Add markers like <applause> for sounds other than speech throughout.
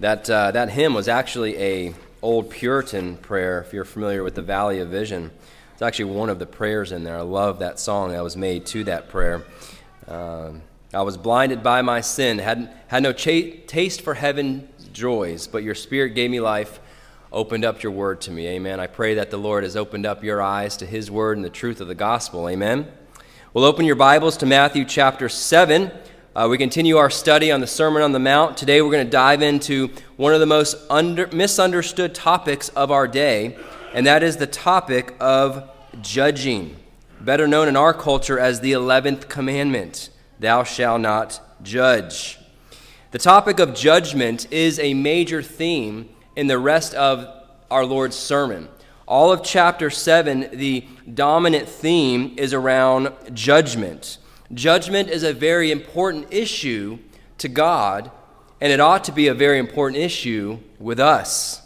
That, uh, that hymn was actually a old Puritan prayer, if you're familiar with the Valley of Vision. It's actually one of the prayers in there. I love that song that was made to that prayer. Um, I was blinded by my sin, had, had no cha- taste for heaven's joys, but your spirit gave me life, opened up your word to me. Amen. I pray that the Lord has opened up your eyes to his word and the truth of the gospel. Amen. We'll open your Bibles to Matthew chapter 7. Uh, we continue our study on the Sermon on the Mount. Today we're going to dive into one of the most under, misunderstood topics of our day, and that is the topic of judging, better known in our culture as the 11th commandment Thou shalt not judge. The topic of judgment is a major theme in the rest of our Lord's sermon. All of chapter 7, the dominant theme is around judgment. Judgment is a very important issue to God, and it ought to be a very important issue with us.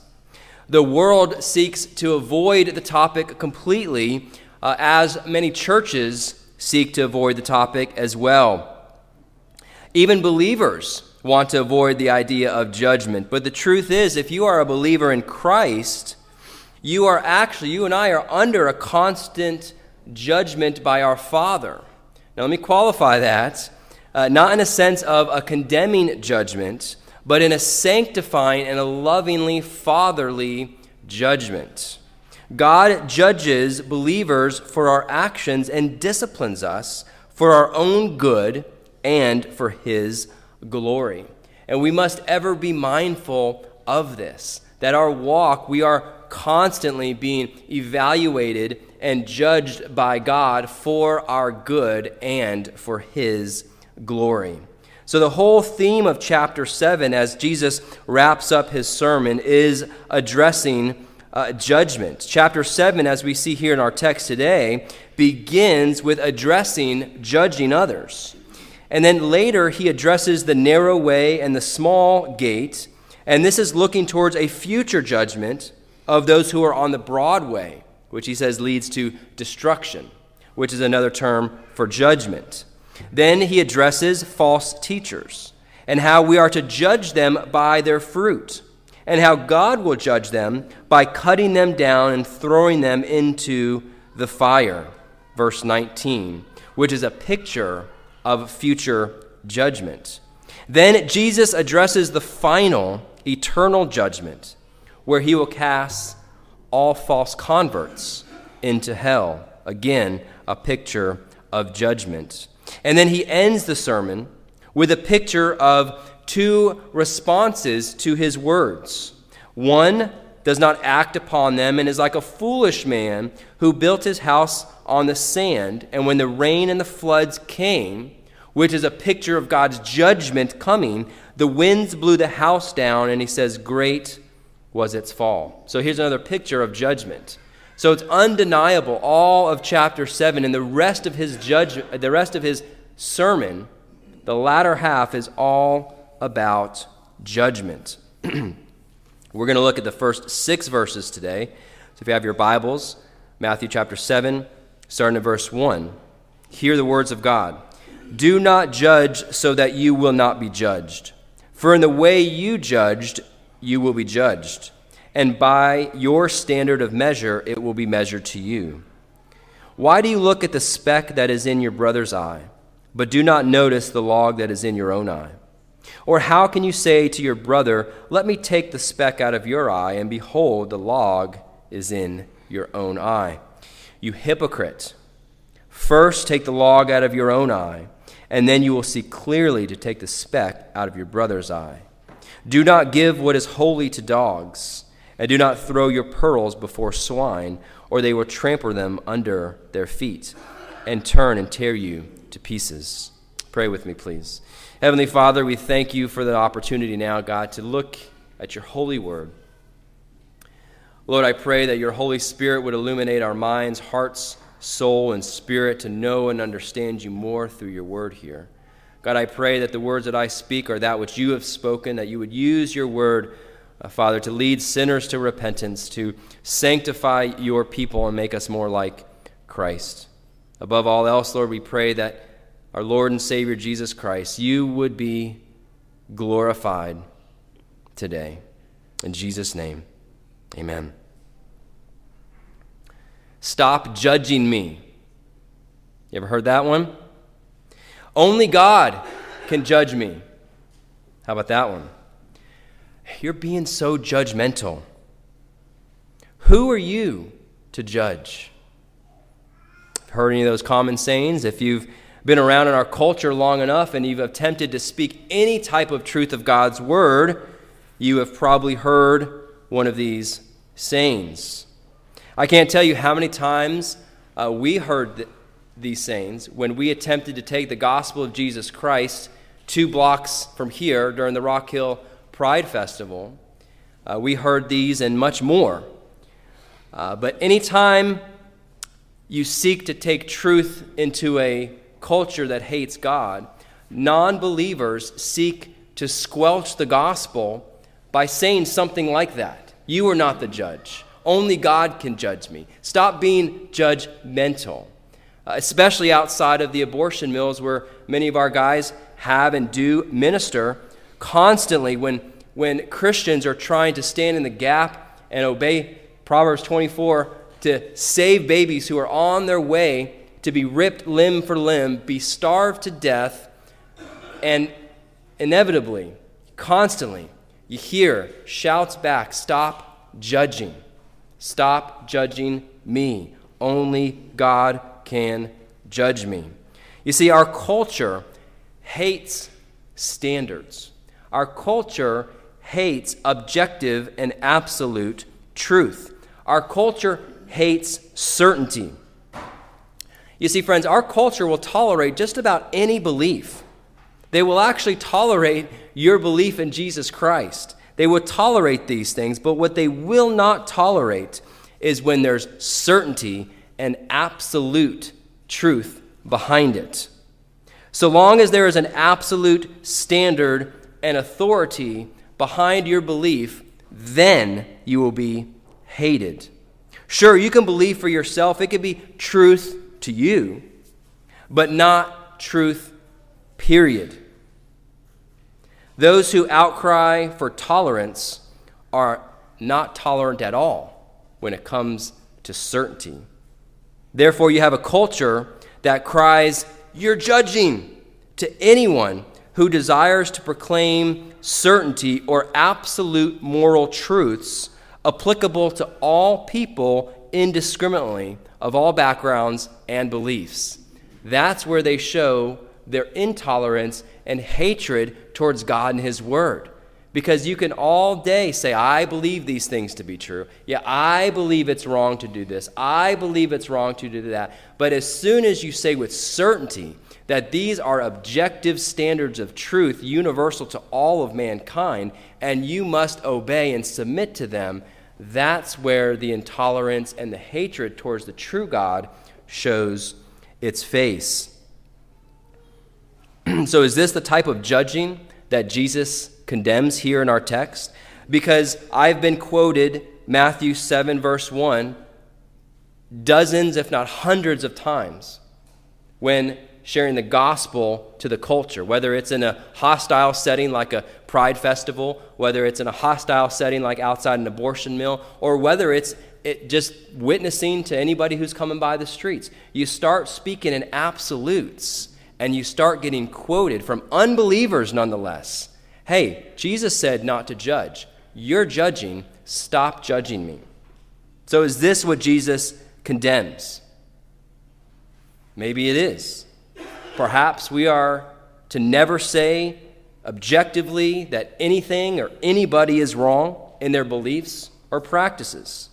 The world seeks to avoid the topic completely, uh, as many churches seek to avoid the topic as well. Even believers want to avoid the idea of judgment. But the truth is, if you are a believer in Christ, you are actually, you and I are under a constant judgment by our Father. Now, let me qualify that, uh, not in a sense of a condemning judgment, but in a sanctifying and a lovingly fatherly judgment. God judges believers for our actions and disciplines us for our own good and for His glory. And we must ever be mindful of this, that our walk, we are constantly being evaluated and judged by God for our good and for His glory. So, the whole theme of chapter 7, as Jesus wraps up his sermon, is addressing uh, judgment. Chapter 7, as we see here in our text today, begins with addressing judging others. And then later, he addresses the narrow way and the small gate. And this is looking towards a future judgment of those who are on the broad way which he says leads to destruction, which is another term for judgment. Then he addresses false teachers and how we are to judge them by their fruit, and how God will judge them by cutting them down and throwing them into the fire. Verse 19, which is a picture of future judgment. Then Jesus addresses the final eternal judgment, where he will cast all false converts into hell. Again, a picture of judgment. And then he ends the sermon with a picture of two responses to his words. One does not act upon them and is like a foolish man who built his house on the sand, and when the rain and the floods came, which is a picture of God's judgment coming, the winds blew the house down, and he says, Great was its fall. So here's another picture of judgment. So it's undeniable all of chapter 7 and the rest of his judgment, the rest of his sermon, the latter half is all about judgment. <clears throat> We're going to look at the first 6 verses today. So if you have your Bibles, Matthew chapter 7, starting at verse 1. Hear the words of God. Do not judge so that you will not be judged. For in the way you judged, you will be judged, and by your standard of measure it will be measured to you. Why do you look at the speck that is in your brother's eye, but do not notice the log that is in your own eye? Or how can you say to your brother, Let me take the speck out of your eye, and behold, the log is in your own eye? You hypocrite! First take the log out of your own eye, and then you will see clearly to take the speck out of your brother's eye. Do not give what is holy to dogs, and do not throw your pearls before swine, or they will trample them under their feet and turn and tear you to pieces. Pray with me, please. Heavenly Father, we thank you for the opportunity now, God, to look at your holy word. Lord, I pray that your Holy Spirit would illuminate our minds, hearts, soul, and spirit to know and understand you more through your word here. God, I pray that the words that I speak are that which you have spoken, that you would use your word, uh, Father, to lead sinners to repentance, to sanctify your people and make us more like Christ. Above all else, Lord, we pray that our Lord and Savior Jesus Christ, you would be glorified, today. In Jesus' name, amen. Stop judging me. You ever heard that one? Only God can judge me. How about that one? You're being so judgmental. Who are you to judge? Heard any of those common sayings? If you've been around in our culture long enough and you've attempted to speak any type of truth of God's word, you have probably heard one of these sayings. I can't tell you how many times uh, we heard these sayings when we attempted to take the gospel of Jesus Christ two blocks from here during the Rock Hill Pride Festival. Uh, we heard these and much more. Uh, but anytime you seek to take truth into a culture that hates God, non believers seek to squelch the gospel by saying something like that. You are not the judge. Only God can judge me. Stop being judgmental, Uh, especially outside of the abortion mills where many of our guys have and do minister constantly when, when Christians are trying to stand in the gap and obey Proverbs 24 to save babies who are on their way to be ripped limb for limb, be starved to death, and inevitably, constantly, you hear shouts back stop judging. Stop judging me. Only God can judge me. You see, our culture hates standards. Our culture hates objective and absolute truth. Our culture hates certainty. You see, friends, our culture will tolerate just about any belief. They will actually tolerate your belief in Jesus Christ. They will tolerate these things, but what they will not tolerate is when there's certainty and absolute truth behind it. So long as there is an absolute standard and authority behind your belief, then you will be hated. Sure, you can believe for yourself, it could be truth to you, but not truth, period. Those who outcry for tolerance are not tolerant at all when it comes to certainty. Therefore, you have a culture that cries, You're judging to anyone who desires to proclaim certainty or absolute moral truths applicable to all people indiscriminately of all backgrounds and beliefs. That's where they show their intolerance and hatred towards God and His Word. Because you can all day say, I believe these things to be true. Yeah, I believe it's wrong to do this. I believe it's wrong to do that. But as soon as you say with certainty that these are objective standards of truth universal to all of mankind, and you must obey and submit to them, that's where the intolerance and the hatred towards the true God shows its face. <clears throat> so, is this the type of judging that Jesus condemns here in our text? Because I've been quoted Matthew 7, verse 1, dozens, if not hundreds of times when sharing the gospel to the culture, whether it's in a hostile setting like a pride festival, whether it's in a hostile setting like outside an abortion mill, or whether it's it just witnessing to anybody who's coming by the streets. You start speaking in absolutes and you start getting quoted from unbelievers nonetheless. Hey, Jesus said not to judge. You're judging. Stop judging me. So, is this what Jesus condemns? Maybe it is. Perhaps we are to never say objectively that anything or anybody is wrong in their beliefs or practices.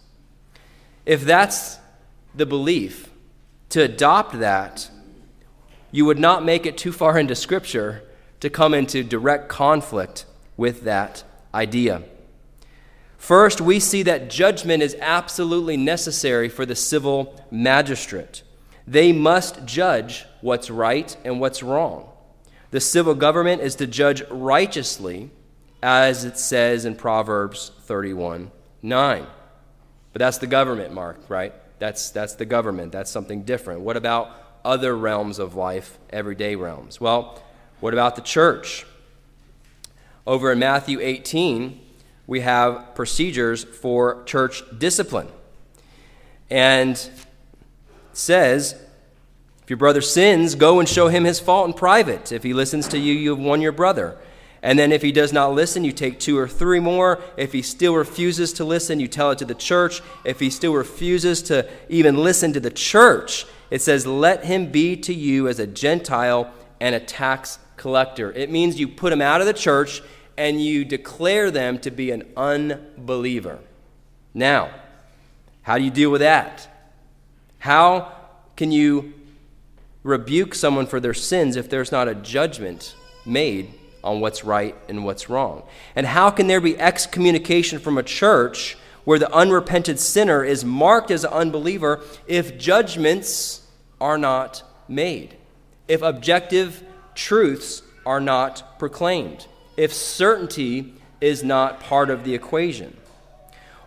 If that's the belief, to adopt that, you would not make it too far into Scripture to come into direct conflict with that idea. First, we see that judgment is absolutely necessary for the civil magistrate. They must judge what's right and what's wrong. The civil government is to judge righteously, as it says in Proverbs 31 9. But that's the government, Mark, right? That's, that's the government. That's something different. What about other realms of life, everyday realms? Well, what about the church? Over in Matthew 18, we have procedures for church discipline. And says, if your brother sins, go and show him his fault in private. If he listens to you, you have won your brother. And then if he does not listen, you take two or three more. If he still refuses to listen, you tell it to the church. If he still refuses to even listen to the church, it says, let him be to you as a Gentile and a tax collector. It means you put them out of the church and you declare them to be an unbeliever. Now, how do you deal with that? How can you rebuke someone for their sins if there's not a judgment made on what's right and what's wrong? And how can there be excommunication from a church where the unrepented sinner is marked as an unbeliever if judgments are not made? If objective truths are not proclaimed? If certainty is not part of the equation?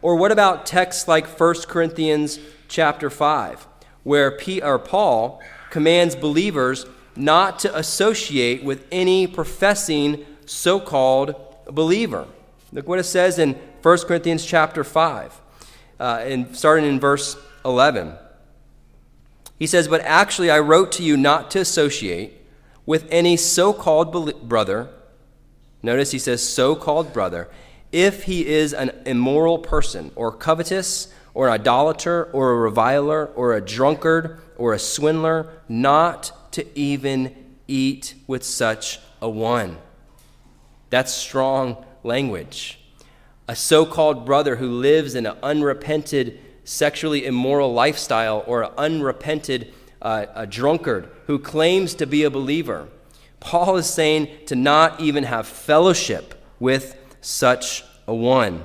Or what about texts like 1 Corinthians chapter 5, where P, or Paul commands believers not to associate with any professing so called believer? Look what it says in 1 Corinthians chapter 5, uh, in, starting in verse 11. He says, But actually, I wrote to you not to associate with any so called brother. Notice he says, so called brother if he is an immoral person, or covetous, or an idolater, or a reviler, or a drunkard, or a swindler, not to even eat with such a one. That's strong language. A so called brother who lives in an unrepented, sexually immoral lifestyle, or an unrepented uh, a drunkard who claims to be a believer. Paul is saying to not even have fellowship with such a one.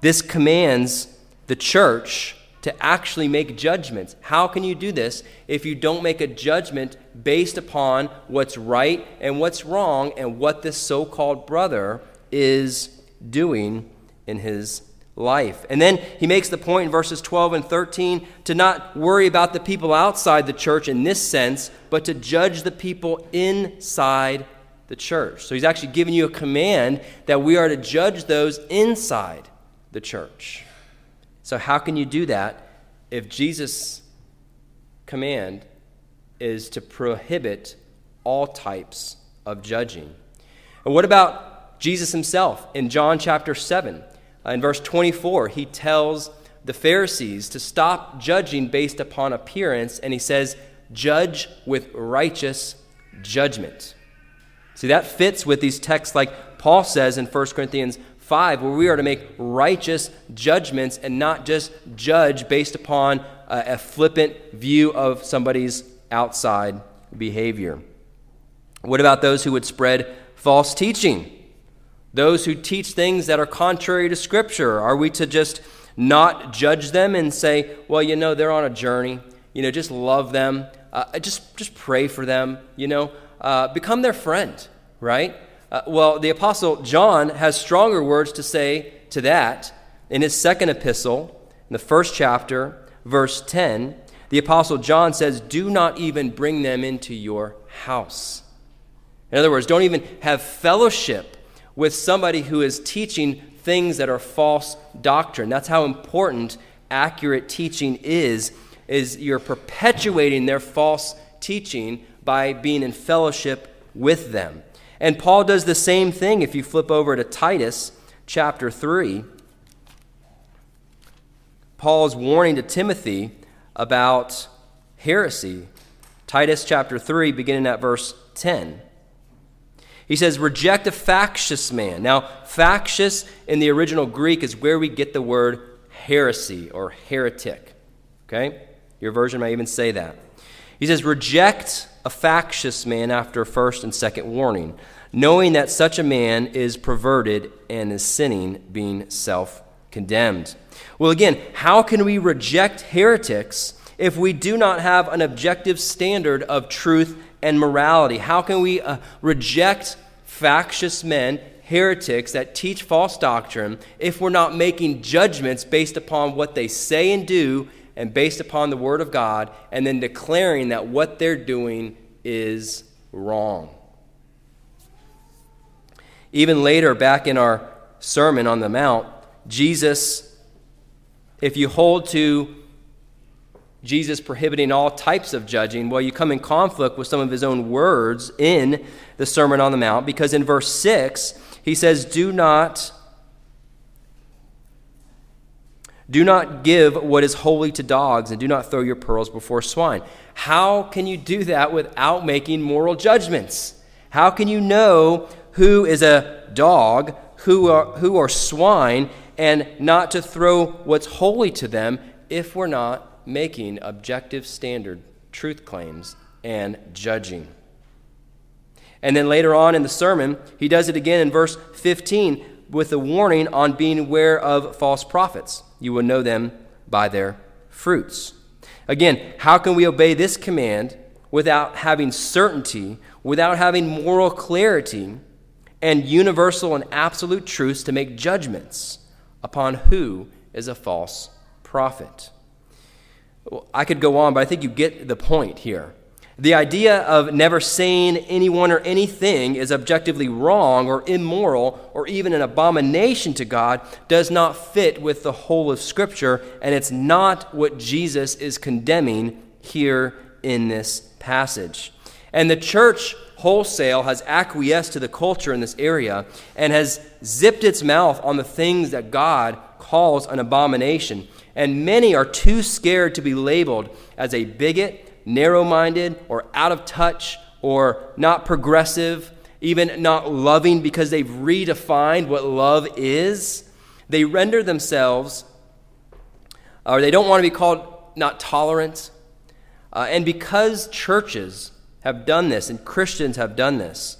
This commands the church to actually make judgments. How can you do this if you don't make a judgment based upon what's right and what's wrong and what this so called brother is doing in his life? And then he makes the point in verses 12 and 13 to not worry about the people outside the church in this sense, but to judge the people inside the church. So he's actually giving you a command that we are to judge those inside the church. So, how can you do that if Jesus' command is to prohibit all types of judging? And what about Jesus himself in John chapter 7? Uh, in verse 24, he tells the Pharisees to stop judging based upon appearance, and he says, Judge with righteous judgment. See, that fits with these texts like Paul says in 1 Corinthians 5, where we are to make righteous judgments and not just judge based upon a, a flippant view of somebody's outside behavior. What about those who would spread false teaching? Those who teach things that are contrary to Scripture, are we to just not judge them and say, well, you know, they're on a journey, you know, just love them, uh, just, just pray for them, you know, uh, become their friend, right? Uh, well, the Apostle John has stronger words to say to that in his second epistle, in the first chapter, verse 10. The Apostle John says, Do not even bring them into your house. In other words, don't even have fellowship with somebody who is teaching things that are false doctrine. That's how important accurate teaching is is you're perpetuating their false teaching by being in fellowship with them. And Paul does the same thing if you flip over to Titus chapter 3. Paul's warning to Timothy about heresy. Titus chapter 3, beginning at verse 10. He says, Reject a factious man. Now, factious in the original Greek is where we get the word heresy or heretic. Okay? Your version may even say that. He says, Reject a factious man after first and second warning, knowing that such a man is perverted and is sinning, being self condemned. Well, again, how can we reject heretics if we do not have an objective standard of truth and morality? How can we uh, reject factious men, heretics that teach false doctrine, if we're not making judgments based upon what they say and do and based upon the Word of God, and then declaring that what they're doing is wrong. Even later, back in our Sermon on the Mount, Jesus, if you hold to Jesus prohibiting all types of judging, well, you come in conflict with some of his own words in the Sermon on the Mount because in verse 6, he says, Do not. Do not give what is holy to dogs, and do not throw your pearls before swine. How can you do that without making moral judgments? How can you know who is a dog, who are, who are swine, and not to throw what's holy to them if we're not making objective standard truth claims and judging. And then later on in the sermon, he does it again in verse 15 with a warning on being aware of false prophets. You will know them by their fruits. Again, how can we obey this command without having certainty, without having moral clarity, and universal and absolute truths to make judgments upon who is a false prophet? I could go on, but I think you get the point here. The idea of never saying anyone or anything is objectively wrong or immoral or even an abomination to God does not fit with the whole of Scripture, and it's not what Jesus is condemning here in this passage. And the church wholesale has acquiesced to the culture in this area and has zipped its mouth on the things that God calls an abomination. And many are too scared to be labeled as a bigot, narrow minded, or out of touch, or not progressive, even not loving because they've redefined what love is. They render themselves, or they don't want to be called not tolerant. Uh, and because churches have done this and Christians have done this,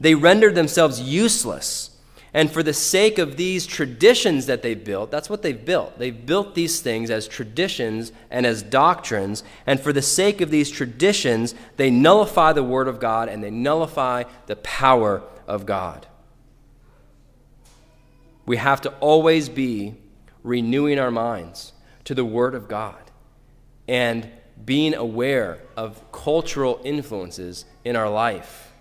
they render themselves useless and for the sake of these traditions that they've built, that's what they've built. They've built these things as traditions and as doctrines. And for the sake of these traditions, they nullify the Word of God and they nullify the power of God. We have to always be renewing our minds to the Word of God and being aware of cultural influences in our life.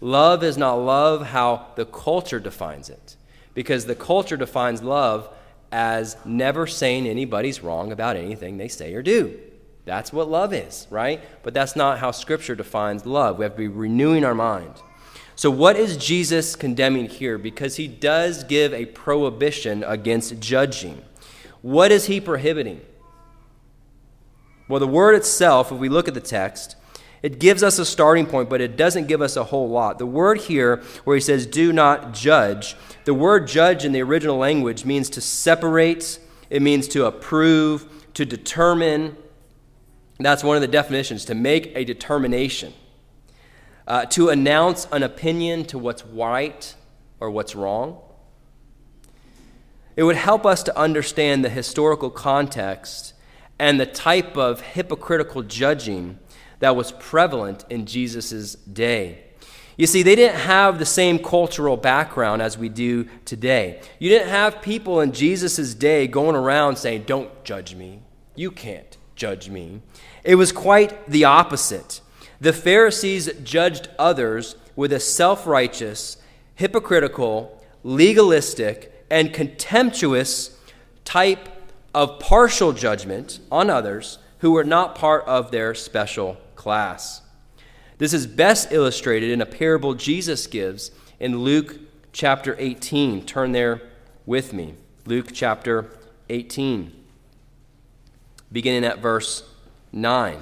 Love is not love how the culture defines it, because the culture defines love as never saying anybody's wrong about anything they say or do. That's what love is, right? But that's not how Scripture defines love. We have to be renewing our mind. So, what is Jesus condemning here? Because he does give a prohibition against judging. What is he prohibiting? Well, the word itself, if we look at the text, it gives us a starting point, but it doesn't give us a whole lot. The word here, where he says, do not judge, the word judge in the original language means to separate, it means to approve, to determine. That's one of the definitions, to make a determination. Uh, to announce an opinion to what's right or what's wrong. It would help us to understand the historical context and the type of hypocritical judging that was prevalent in Jesus' day. You see, they didn't have the same cultural background as we do today. You didn't have people in Jesus' day going around saying, Don't judge me. You can't judge me. It was quite the opposite. The Pharisees judged others with a self righteous, hypocritical, legalistic, and contemptuous type of partial judgment on others who were not part of their special class. This is best illustrated in a parable Jesus gives in Luke chapter 18. Turn there with me. Luke chapter 18, beginning at verse 9.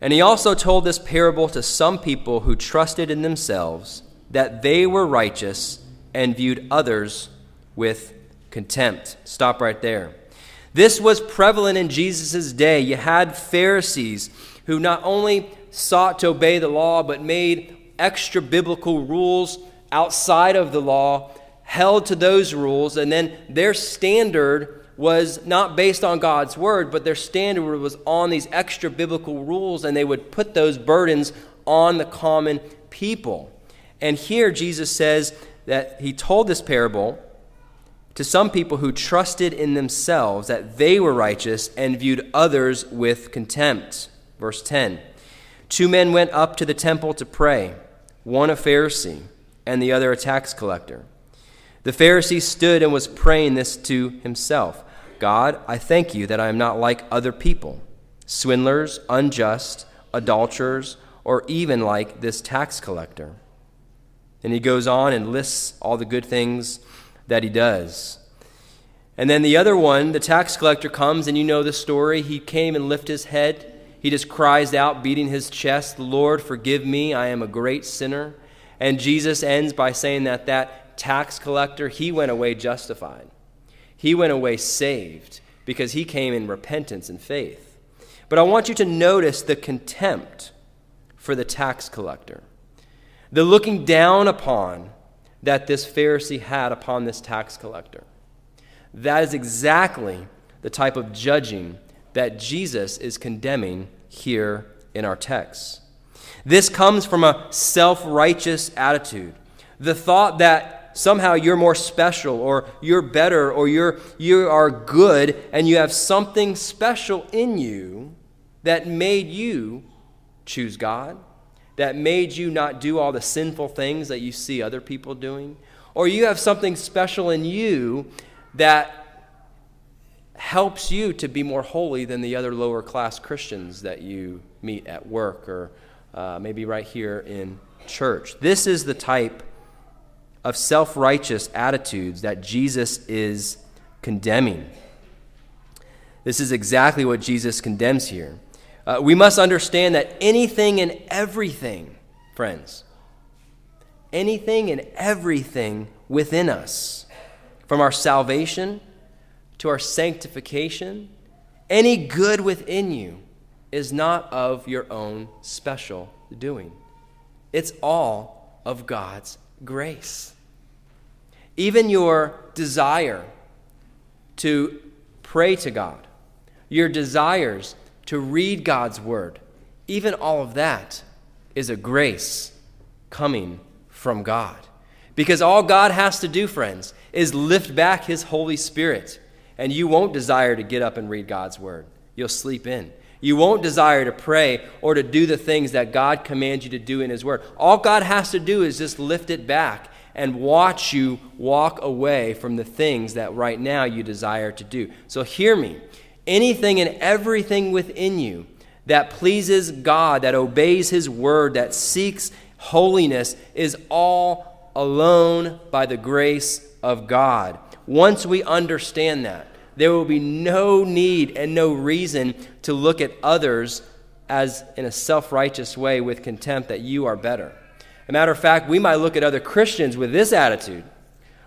And he also told this parable to some people who trusted in themselves that they were righteous and viewed others with contempt. Stop right there. This was prevalent in Jesus' day. You had Pharisees who not only sought to obey the law, but made extra biblical rules outside of the law, held to those rules, and then their standard was not based on God's word, but their standard was on these extra biblical rules, and they would put those burdens on the common people. And here Jesus says that he told this parable to some people who trusted in themselves that they were righteous and viewed others with contempt. Verse 10 Two men went up to the temple to pray, one a Pharisee and the other a tax collector. The Pharisee stood and was praying this to himself God, I thank you that I am not like other people, swindlers, unjust, adulterers, or even like this tax collector. And he goes on and lists all the good things that he does. And then the other one, the tax collector comes, and you know the story. He came and lifted his head. He just cries out, beating his chest, Lord, forgive me, I am a great sinner. And Jesus ends by saying that that tax collector, he went away justified. He went away saved because he came in repentance and faith. But I want you to notice the contempt for the tax collector, the looking down upon that this Pharisee had upon this tax collector. That is exactly the type of judging that Jesus is condemning here in our text. This comes from a self righteous attitude. The thought that somehow you're more special or you're better or you're, you are good and you have something special in you that made you choose God, that made you not do all the sinful things that you see other people doing, or you have something special in you that helps you to be more holy than the other lower class Christians that you meet at work or uh, maybe right here in church. This is the type of self righteous attitudes that Jesus is condemning. This is exactly what Jesus condemns here. Uh, we must understand that anything and everything, friends, anything and everything within us, from our salvation to our sanctification, any good within you is not of your own special doing. It's all of God's grace. Even your desire to pray to God, your desires to read God's word, even all of that is a grace coming from God. Because all God has to do, friends, is lift back His Holy Spirit and you won't desire to get up and read God's word. You'll sleep in. You won't desire to pray or to do the things that God commands you to do in His Word. All God has to do is just lift it back and watch you walk away from the things that right now you desire to do. So hear me. Anything and everything within you that pleases God, that obeys His Word, that seeks holiness, is all alone by the grace of God. Once we understand that, there will be no need and no reason to look at others as in a self righteous way with contempt that you are better. a matter of fact, we might look at other Christians with this attitude.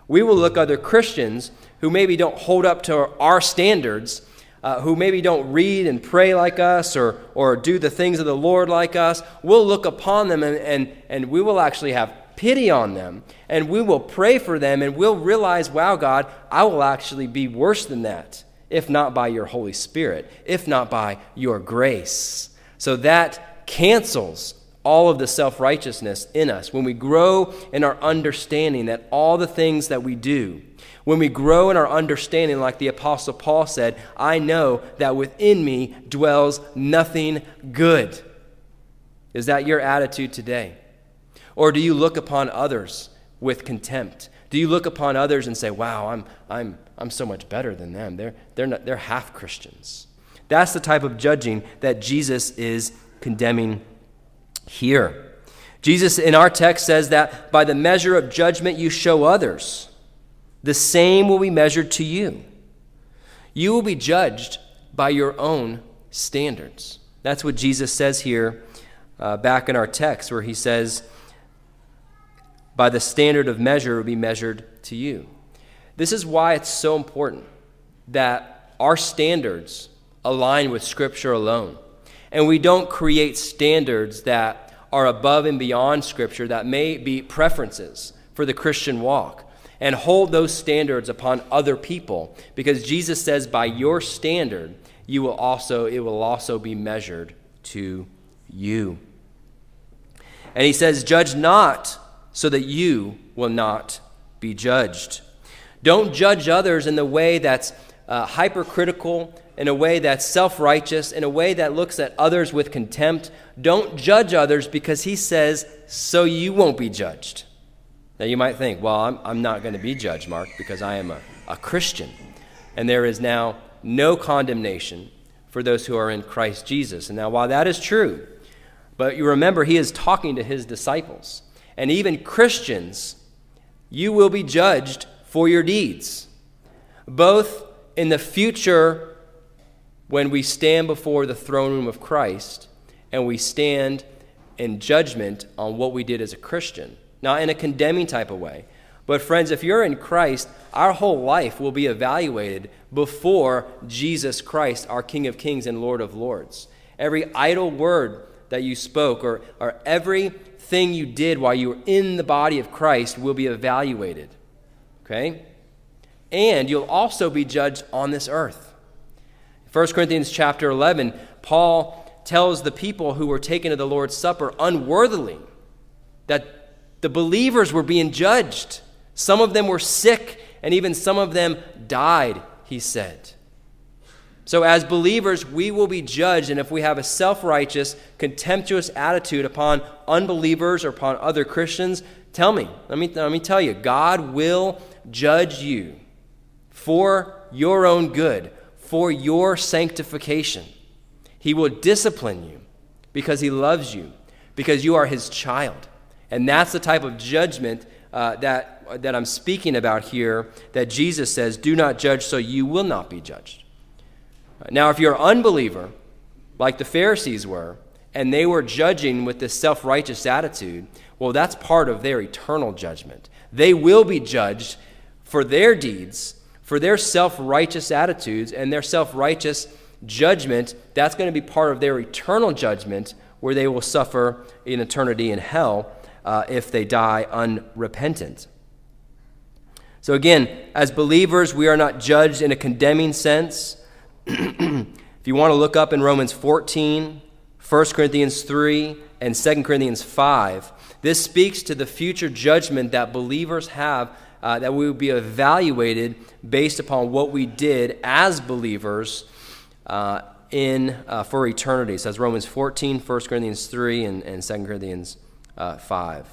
We will look other Christians who maybe don't hold up to our standards, uh, who maybe don't read and pray like us or, or do the things of the Lord like us. We'll look upon them and, and, and we will actually have pity on them and we will pray for them and we'll realize, wow, God, I will actually be worse than that, if not by your Holy Spirit, if not by your grace. So that cancels all of the self righteousness in us. When we grow in our understanding that all the things that we do, when we grow in our understanding, like the Apostle Paul said, I know that within me dwells nothing good. Is that your attitude today? Or do you look upon others with contempt? Do you look upon others and say, wow, I'm, I'm, I'm so much better than them? They're, they're, not, they're half Christians. That's the type of judging that Jesus is condemning here. Jesus in our text says that by the measure of judgment you show others, the same will be measured to you. You will be judged by your own standards. That's what Jesus says here uh, back in our text, where he says, by the standard of measure will be measured to you. This is why it's so important that our standards align with Scripture alone. And we don't create standards that are above and beyond Scripture that may be preferences for the Christian walk and hold those standards upon other people because Jesus says by your standard you will also it will also be measured to you. And he says judge not so that you will not be judged. Don't judge others in the way that's uh, hypercritical, in a way that's self righteous, in a way that looks at others with contempt. Don't judge others because he says, so you won't be judged. Now, you might think, well, I'm, I'm not going to be judged, Mark, because I am a, a Christian. And there is now no condemnation for those who are in Christ Jesus. And now, while that is true, but you remember, he is talking to his disciples. And even Christians, you will be judged for your deeds, both in the future when we stand before the throne room of Christ and we stand in judgment on what we did as a Christian. Not in a condemning type of way. But, friends, if you're in Christ, our whole life will be evaluated before Jesus Christ, our King of Kings and Lord of Lords. Every idle word that you spoke or, or everything you did while you were in the body of Christ will be evaluated. Okay? And you'll also be judged on this earth. 1 Corinthians chapter 11, Paul tells the people who were taken to the Lord's Supper unworthily that the believers were being judged. Some of them were sick, and even some of them died, he said. So, as believers, we will be judged, and if we have a self righteous, contemptuous attitude upon unbelievers or upon other Christians, tell me, let me, let me tell you, God will judge you for your own good, for your sanctification. He will discipline you because He loves you, because you are His child. And that's the type of judgment uh, that, that I'm speaking about here that Jesus says, Do not judge so you will not be judged. Now, if you're an unbeliever, like the Pharisees were, and they were judging with this self righteous attitude, well, that's part of their eternal judgment. They will be judged for their deeds, for their self righteous attitudes, and their self righteous judgment. That's going to be part of their eternal judgment, where they will suffer in eternity in hell uh, if they die unrepentant. So, again, as believers, we are not judged in a condemning sense. <clears throat> if you want to look up in Romans 14, 1 Corinthians 3, and 2 Corinthians 5, this speaks to the future judgment that believers have, uh, that we will be evaluated based upon what we did as believers uh, in, uh, for eternity. So that's Romans 14, 1 Corinthians 3, and, and 2 Corinthians uh, 5.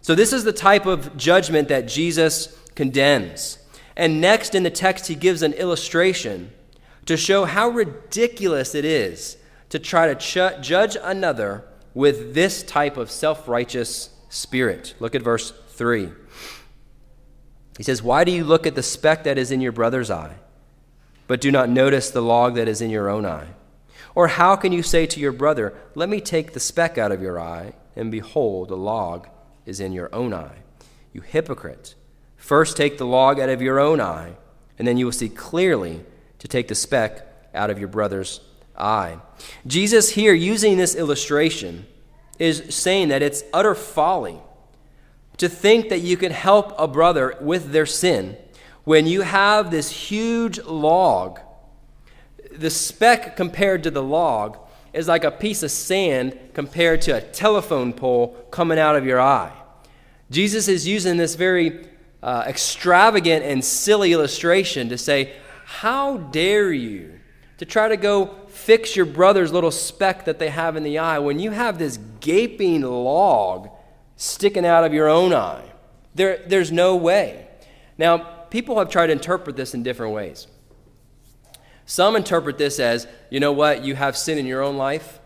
So this is the type of judgment that Jesus condemns. And next in the text, he gives an illustration to show how ridiculous it is to try to ch- judge another with this type of self righteous spirit. Look at verse 3. He says, Why do you look at the speck that is in your brother's eye, but do not notice the log that is in your own eye? Or how can you say to your brother, Let me take the speck out of your eye, and behold, the log is in your own eye? You hypocrite. First take the log out of your own eye, and then you will see clearly to take the speck out of your brother's eye. Jesus, here, using this illustration, is saying that it's utter folly to think that you can help a brother with their sin when you have this huge log. The speck compared to the log is like a piece of sand compared to a telephone pole coming out of your eye. Jesus is using this very uh, extravagant and silly illustration to say, how dare you to try to go fix your brother's little speck that they have in the eye when you have this gaping log sticking out of your own eye? There, there's no way. Now, people have tried to interpret this in different ways. Some interpret this as, you know what, you have sin in your own life,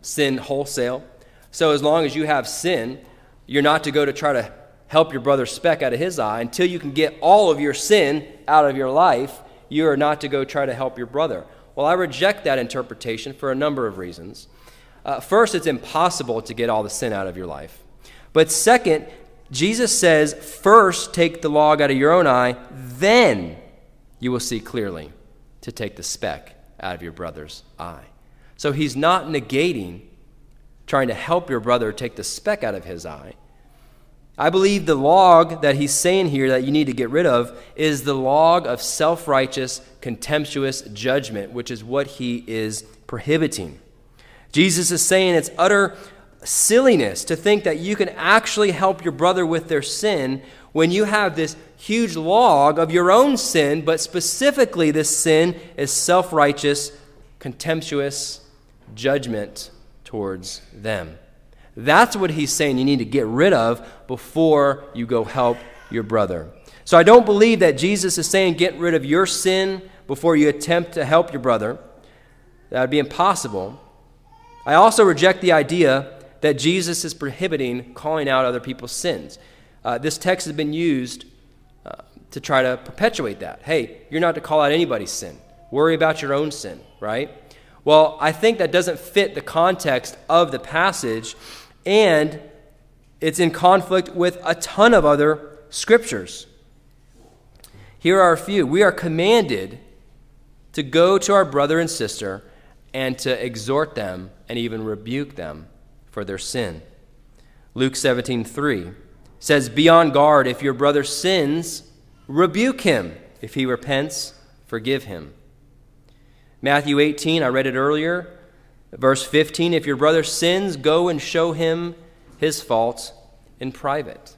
sin wholesale. So as long as you have sin, you're not to go to try to help your brother speck out of his eye until you can get all of your sin out of your life you are not to go try to help your brother. Well, I reject that interpretation for a number of reasons. Uh, first, it's impossible to get all the sin out of your life. But second, Jesus says, first take the log out of your own eye, then you will see clearly to take the speck out of your brother's eye. So he's not negating trying to help your brother take the speck out of his eye. I believe the log that he's saying here that you need to get rid of is the log of self righteous, contemptuous judgment, which is what he is prohibiting. Jesus is saying it's utter silliness to think that you can actually help your brother with their sin when you have this huge log of your own sin, but specifically, this sin is self righteous, contemptuous judgment towards them. That's what he's saying you need to get rid of before you go help your brother. So I don't believe that Jesus is saying get rid of your sin before you attempt to help your brother. That would be impossible. I also reject the idea that Jesus is prohibiting calling out other people's sins. Uh, this text has been used uh, to try to perpetuate that. Hey, you're not to call out anybody's sin. Worry about your own sin, right? Well, I think that doesn't fit the context of the passage, and it's in conflict with a ton of other scriptures. Here are a few. We are commanded to go to our brother and sister and to exhort them and even rebuke them for their sin. Luke 17, 3 says, Be on guard. If your brother sins, rebuke him. If he repents, forgive him. Matthew 18, I read it earlier. Verse 15 If your brother sins, go and show him his fault in private.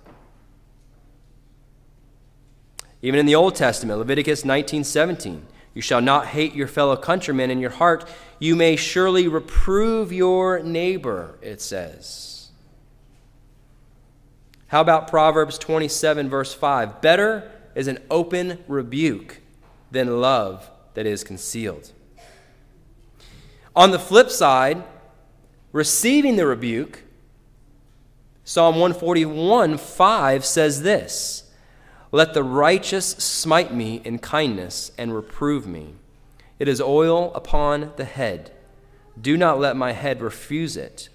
Even in the Old Testament, Leviticus 19 17, you shall not hate your fellow countrymen in your heart. You may surely reprove your neighbor, it says. How about Proverbs 27, verse 5? Better is an open rebuke than love that is concealed. On the flip side, receiving the rebuke, Psalm 141, 5 says this let the righteous smite me in kindness and reprove me. It is oil upon the head. Do not let my head refuse it,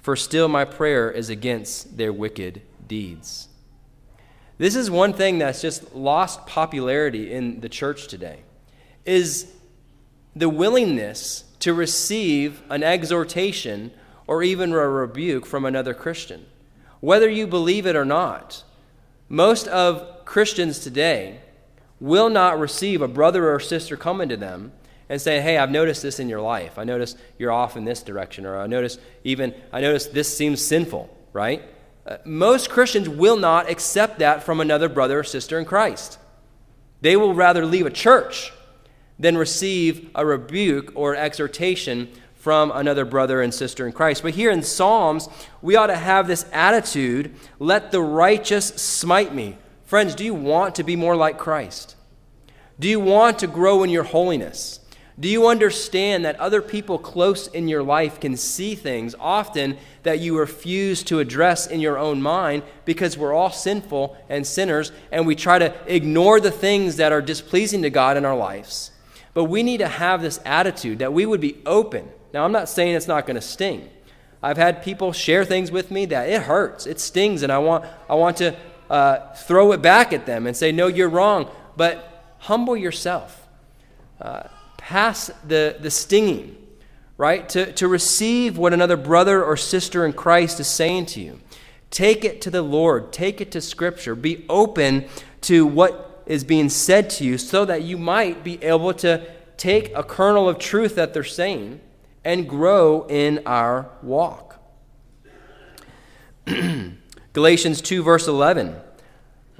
for still my prayer is against their wicked deeds. This is one thing that's just lost popularity in the church today is the willingness to receive an exhortation or even a rebuke from another Christian. Whether you believe it or not, most of Christians today will not receive a brother or sister coming to them and say, Hey, I've noticed this in your life. I notice you're off in this direction, or I notice even, I notice this seems sinful, right? Most Christians will not accept that from another brother or sister in Christ. They will rather leave a church than receive a rebuke or exhortation from another brother and sister in Christ. But here in Psalms, we ought to have this attitude let the righteous smite me. Friends, do you want to be more like Christ? Do you want to grow in your holiness? Do you understand that other people close in your life can see things often that you refuse to address in your own mind because we're all sinful and sinners and we try to ignore the things that are displeasing to God in our lives? But we need to have this attitude that we would be open. Now, I'm not saying it's not going to sting. I've had people share things with me that it hurts, it stings, and I want, I want to uh, throw it back at them and say, No, you're wrong. But humble yourself. Uh, pass the, the stinging, right? To, to receive what another brother or sister in Christ is saying to you. Take it to the Lord, take it to Scripture. Be open to what is being said to you so that you might be able to take a kernel of truth that they're saying and grow in our walk. <clears throat> Galatians 2, verse 11.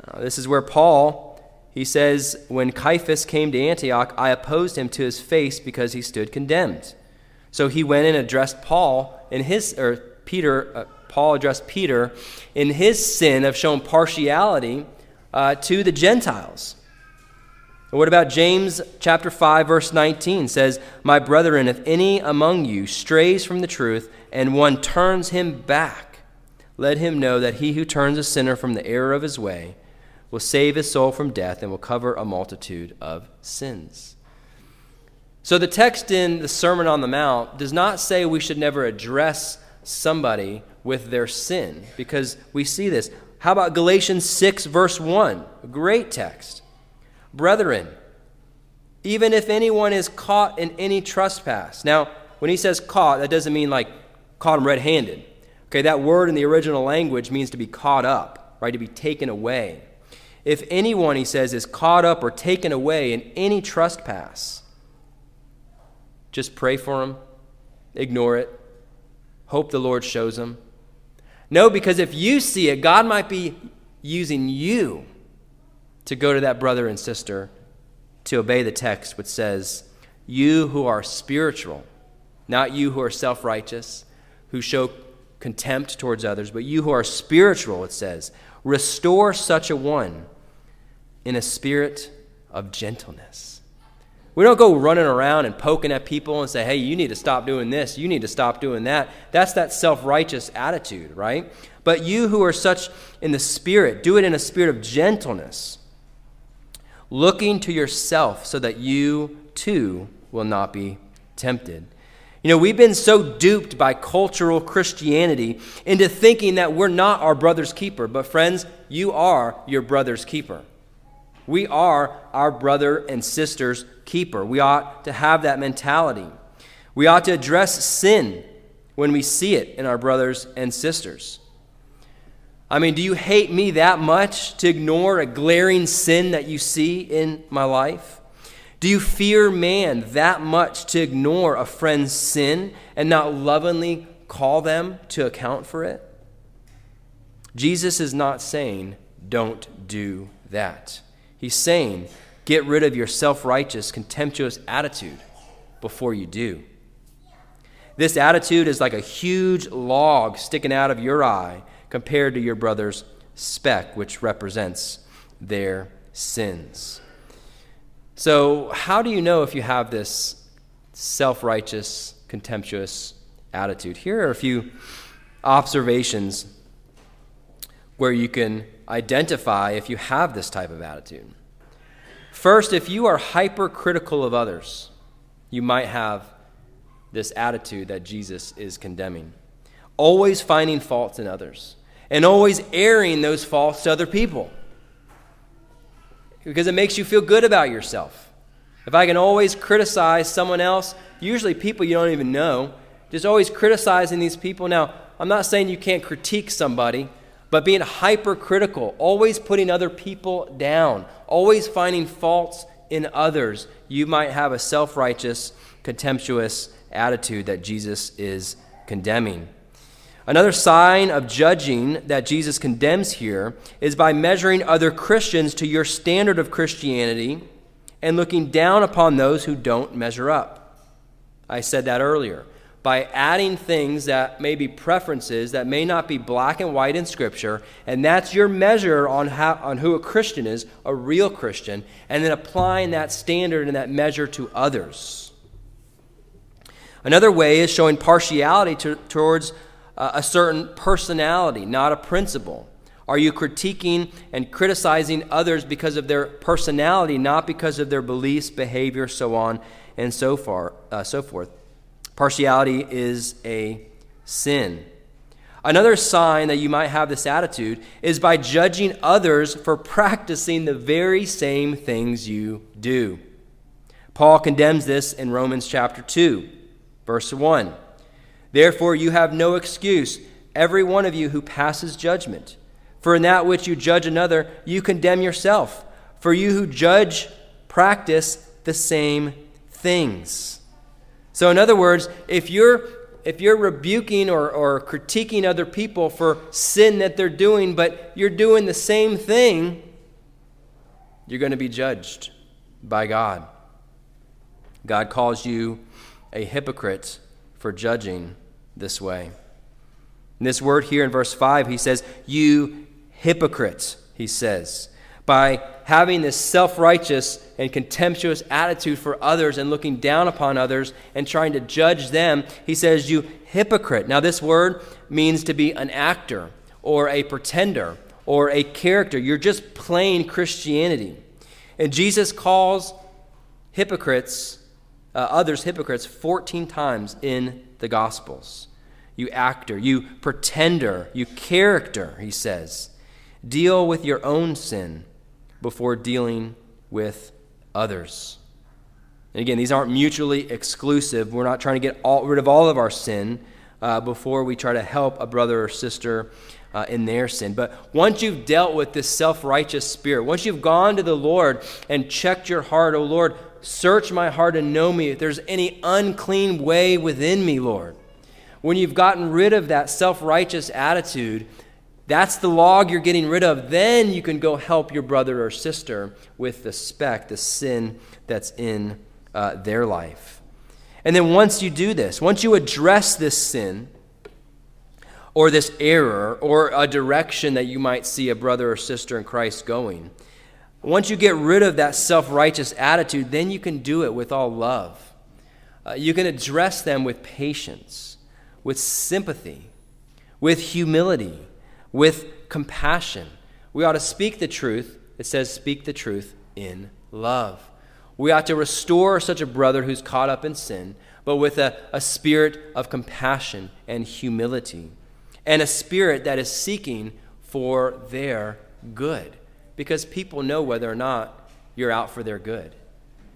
Uh, this is where Paul, he says, When Cephas came to Antioch, I opposed him to his face because he stood condemned. So he went and addressed Paul in his, or Peter, uh, Paul addressed Peter in his sin of showing partiality uh, to the Gentiles. What about James chapter 5 verse 19 says, "My brethren, if any among you strays from the truth and one turns him back, let him know that he who turns a sinner from the error of his way will save his soul from death and will cover a multitude of sins. So, the text in the Sermon on the Mount does not say we should never address somebody with their sin, because we see this. How about Galatians 6, verse 1? A great text. Brethren, even if anyone is caught in any trespass. Now, when he says caught, that doesn't mean like caught him red handed. Okay, that word in the original language means to be caught up, right? To be taken away. If anyone, he says, is caught up or taken away in any trespass, just pray for him, ignore it, hope the Lord shows him. No, because if you see it, God might be using you to go to that brother and sister to obey the text, which says, You who are spiritual, not you who are self righteous, who show contempt towards others, but you who are spiritual, it says, restore such a one in a spirit of gentleness. We don't go running around and poking at people and say, hey, you need to stop doing this, you need to stop doing that. That's that self righteous attitude, right? But you who are such in the spirit, do it in a spirit of gentleness, looking to yourself so that you too will not be tempted. You know, we've been so duped by cultural Christianity into thinking that we're not our brother's keeper. But, friends, you are your brother's keeper. We are our brother and sister's keeper. We ought to have that mentality. We ought to address sin when we see it in our brothers and sisters. I mean, do you hate me that much to ignore a glaring sin that you see in my life? Do you fear man that much to ignore a friend's sin and not lovingly call them to account for it? Jesus is not saying, don't do that. He's saying, get rid of your self righteous, contemptuous attitude before you do. This attitude is like a huge log sticking out of your eye compared to your brother's speck, which represents their sins. So, how do you know if you have this self righteous, contemptuous attitude? Here are a few observations where you can identify if you have this type of attitude. First, if you are hypercritical of others, you might have this attitude that Jesus is condemning. Always finding faults in others and always airing those faults to other people because it makes you feel good about yourself. If I can always criticize someone else, usually people you don't even know, just always criticizing these people. Now, I'm not saying you can't critique somebody, but being hypercritical, always putting other people down, always finding faults in others, you might have a self righteous, contemptuous attitude that Jesus is condemning. Another sign of judging that Jesus condemns here is by measuring other Christians to your standard of Christianity and looking down upon those who don't measure up. I said that earlier by adding things that may be preferences that may not be black and white in Scripture, and that's your measure on, how, on who a Christian is, a real Christian, and then applying that standard and that measure to others. Another way is showing partiality to, towards uh, a certain personality, not a principle. Are you critiquing and criticizing others because of their personality, not because of their beliefs, behavior, so on and so far, uh, so forth? Partiality is a sin. Another sign that you might have this attitude is by judging others for practicing the very same things you do. Paul condemns this in Romans chapter 2, verse 1. Therefore, you have no excuse, every one of you who passes judgment. For in that which you judge another, you condemn yourself. For you who judge practice the same things. So, in other words, if you're if you're rebuking or, or critiquing other people for sin that they're doing, but you're doing the same thing, you're going to be judged by God. God calls you a hypocrite for judging this way. This word here in verse 5, he says, You hypocrites, he says by having this self righteous and contemptuous attitude for others and looking down upon others and trying to judge them, he says, You hypocrite. Now, this word means to be an actor or a pretender or a character. You're just plain Christianity. And Jesus calls hypocrites, uh, others hypocrites, 14 times in the Gospels. You actor, you pretender, you character, he says. Deal with your own sin before dealing with others. And again, these aren't mutually exclusive. We're not trying to get all, rid of all of our sin uh, before we try to help a brother or sister uh, in their sin. But once you've dealt with this self righteous spirit, once you've gone to the Lord and checked your heart, oh Lord, search my heart and know me if there's any unclean way within me, Lord. When you've gotten rid of that self righteous attitude, that's the log you're getting rid of. Then you can go help your brother or sister with the speck, the sin that's in uh, their life. And then once you do this, once you address this sin, or this error or a direction that you might see a brother or sister in Christ going. Once you get rid of that self righteous attitude, then you can do it with all love. Uh, you can address them with patience, with sympathy, with humility, with compassion. We ought to speak the truth. It says, speak the truth in love. We ought to restore such a brother who's caught up in sin, but with a, a spirit of compassion and humility and a spirit that is seeking for their good because people know whether or not you're out for their good.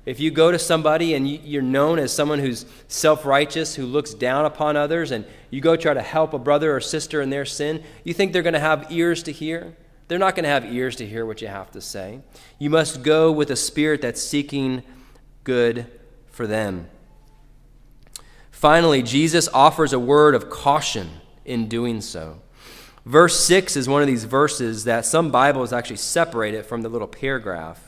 If you go to somebody and you're known as someone who's self righteous, who looks down upon others, and you go try to help a brother or sister in their sin, you think they're going to have ears to hear? They're not going to have ears to hear what you have to say. You must go with a spirit that's seeking good for them. Finally, Jesus offers a word of caution in doing so. Verse 6 is one of these verses that some Bibles actually separate it from the little paragraph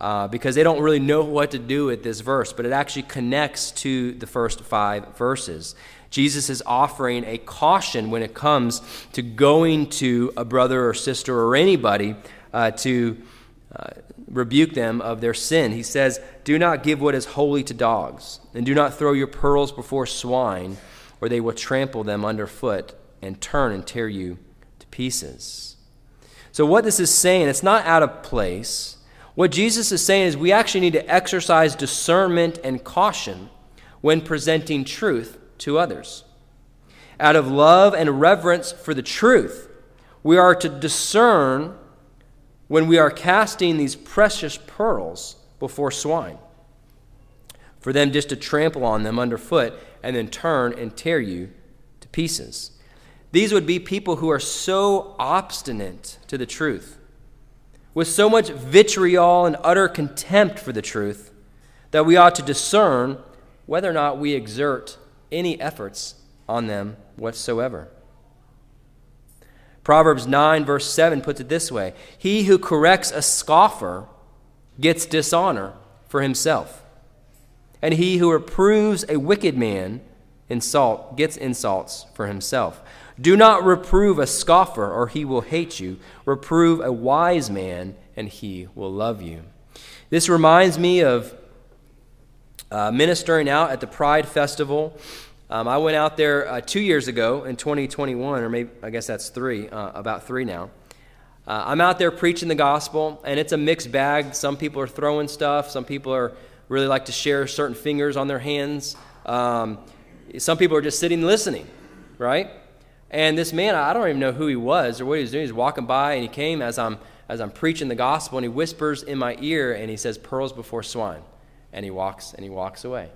uh, because they don't really know what to do with this verse, but it actually connects to the first five verses. Jesus is offering a caution when it comes to going to a brother or sister or anybody uh, to uh, rebuke them of their sin. He says, Do not give what is holy to dogs, and do not throw your pearls before swine or they will trample them underfoot and turn and tear you to pieces. So, what this is saying, it's not out of place. What Jesus is saying is we actually need to exercise discernment and caution when presenting truth to others. Out of love and reverence for the truth, we are to discern when we are casting these precious pearls before swine, for them just to trample on them underfoot and then turn and tear you to pieces. These would be people who are so obstinate to the truth, with so much vitriol and utter contempt for the truth, that we ought to discern whether or not we exert any efforts on them whatsoever. Proverbs 9, verse 7 puts it this way He who corrects a scoffer gets dishonor for himself and he who reproves a wicked man insult gets insults for himself. Do not reprove a scoffer, or he will hate you. Reprove a wise man, and he will love you. This reminds me of uh, ministering out at the Pride Festival. Um, I went out there uh, two years ago in 2021, or maybe I guess that's three, uh, about three now. Uh, I'm out there preaching the gospel, and it's a mixed bag. Some people are throwing stuff, some people are really like to share certain fingers on their hands. Um, some people are just sitting listening, right? And this man, I don't even know who he was or what he was doing. He's walking by and he came as I'm as I'm preaching the gospel and he whispers in my ear and he says, "Pearls before swine," and he walks and he walks away.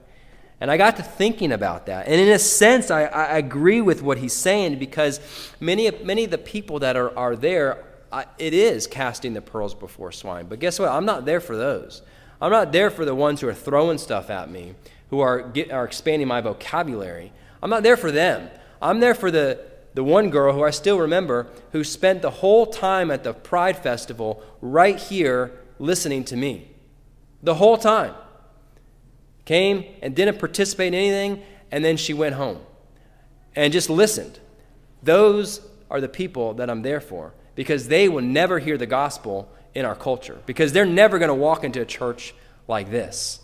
And I got to thinking about that. And in a sense, I, I agree with what he's saying because many, many of the people that are, are there, I, it is casting the pearls before swine. But guess what? I'm not there for those. I'm not there for the ones who are throwing stuff at me, who are, get, are expanding my vocabulary. I'm not there for them. I'm there for the, the one girl who I still remember who spent the whole time at the Pride Festival right here listening to me. The whole time. Came and didn't participate in anything, and then she went home and just listened. Those are the people that I'm there for because they will never hear the gospel in our culture because they're never going to walk into a church like this.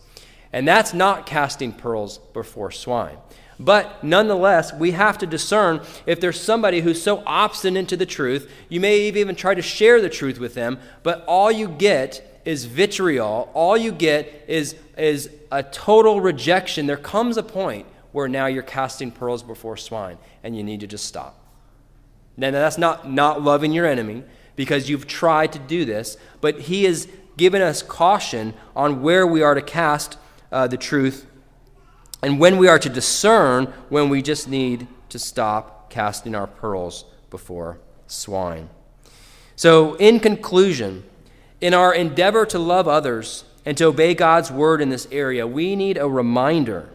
And that's not casting pearls before swine. But nonetheless, we have to discern if there's somebody who's so obstinate to the truth, you may even try to share the truth with them, but all you get is vitriol. All you get is, is a total rejection. There comes a point where now you're casting pearls before swine, and you need to just stop. Now, that's not not loving your enemy because you've tried to do this, but he has given us caution on where we are to cast uh, the truth and when we are to discern when we just need to stop casting our pearls before swine. So, in conclusion, in our endeavor to love others and to obey God's word in this area, we need a reminder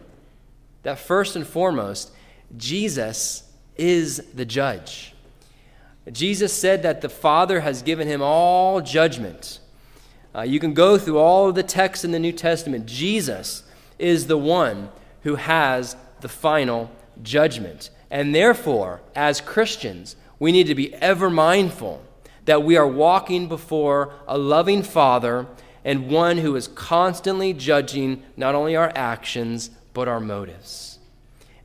that first and foremost, Jesus is the judge. Jesus said that the Father has given him all judgment. Uh, you can go through all of the texts in the New Testament. Jesus is the one who has the final judgment. And therefore, as Christians, we need to be ever mindful that we are walking before a loving Father and one who is constantly judging not only our actions, but our motives.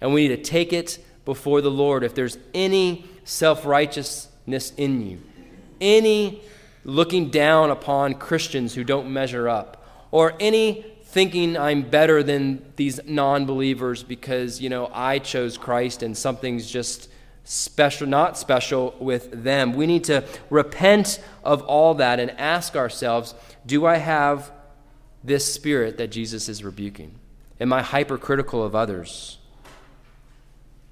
And we need to take it before the Lord if there's any self righteousness in you, any looking down upon Christians who don't measure up, or any thinking I'm better than these non believers because, you know, I chose Christ and something's just special, not special with them. We need to repent of all that and ask ourselves do I have this spirit that Jesus is rebuking? Am I hypercritical of others?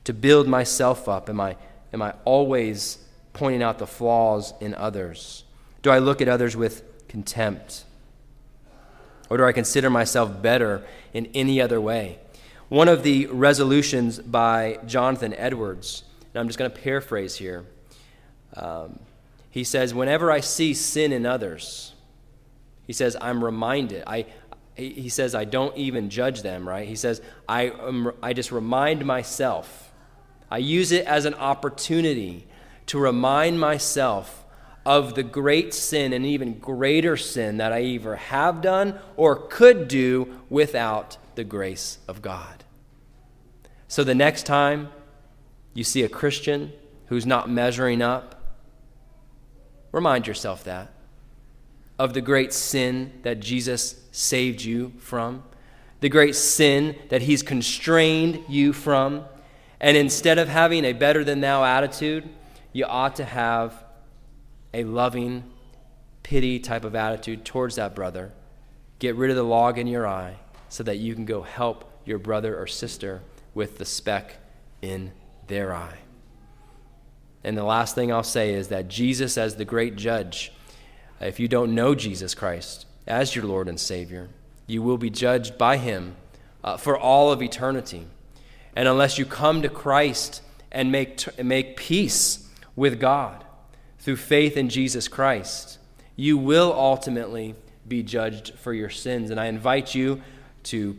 To build myself up? Am I, am I always pointing out the flaws in others? Do I look at others with contempt? Or do I consider myself better in any other way? One of the resolutions by Jonathan Edwards, and I'm just going to paraphrase here. Um, he says, Whenever I see sin in others, he says, I'm reminded. I, he says, I don't even judge them, right? He says, I, um, I just remind myself. I use it as an opportunity to remind myself of the great sin and even greater sin that I either have done or could do without the grace of God. So the next time you see a Christian who's not measuring up, remind yourself that of the great sin that Jesus saved you from, the great sin that he's constrained you from. And instead of having a better than thou attitude, you ought to have a loving, pity type of attitude towards that brother. Get rid of the log in your eye so that you can go help your brother or sister with the speck in their eye. And the last thing I'll say is that Jesus, as the great judge, if you don't know Jesus Christ as your Lord and Savior, you will be judged by Him uh, for all of eternity. And unless you come to Christ and make, t- make peace with God, through faith in Jesus Christ, you will ultimately be judged for your sins. And I invite you to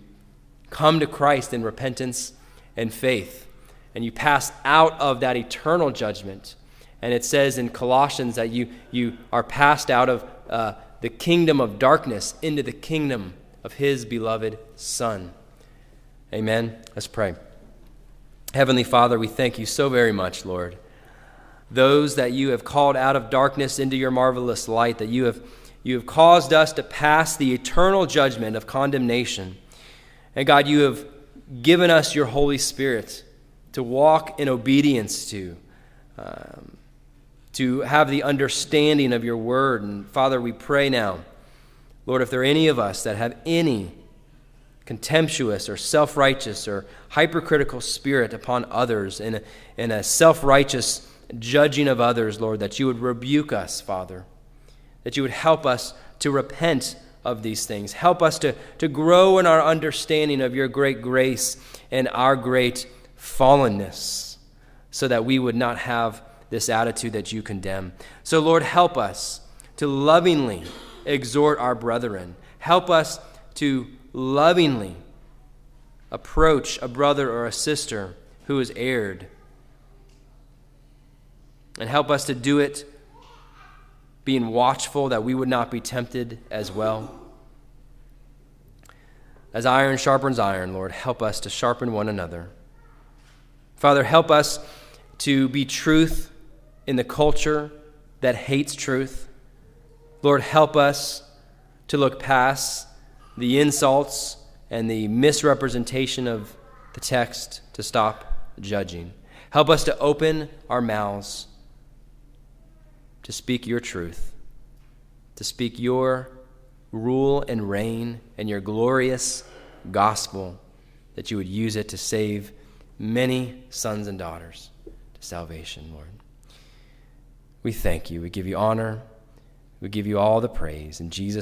come to Christ in repentance and faith. And you pass out of that eternal judgment. And it says in Colossians that you, you are passed out of uh, the kingdom of darkness into the kingdom of his beloved Son. Amen. Let's pray. Heavenly Father, we thank you so very much, Lord those that you have called out of darkness into your marvelous light, that you have, you have caused us to pass the eternal judgment of condemnation. And God, you have given us your Holy Spirit to walk in obedience to, um, to have the understanding of your word. And Father, we pray now, Lord, if there are any of us that have any contemptuous or self righteous or hypercritical spirit upon others in a, in a self righteous judging of others, Lord, that you would rebuke us, Father, that you would help us to repent of these things. Help us to, to grow in our understanding of your great grace and our great fallenness, so that we would not have this attitude that you condemn. So, Lord, help us to lovingly exhort our brethren. Help us to lovingly approach a brother or a sister who has erred and help us to do it being watchful that we would not be tempted as well. As iron sharpens iron, Lord, help us to sharpen one another. Father, help us to be truth in the culture that hates truth. Lord, help us to look past the insults and the misrepresentation of the text to stop judging. Help us to open our mouths to speak your truth, to speak your rule and reign and your glorious gospel, that you would use it to save many sons and daughters to salvation, Lord. We thank you. We give you honor. We give you all the praise. In Jesus'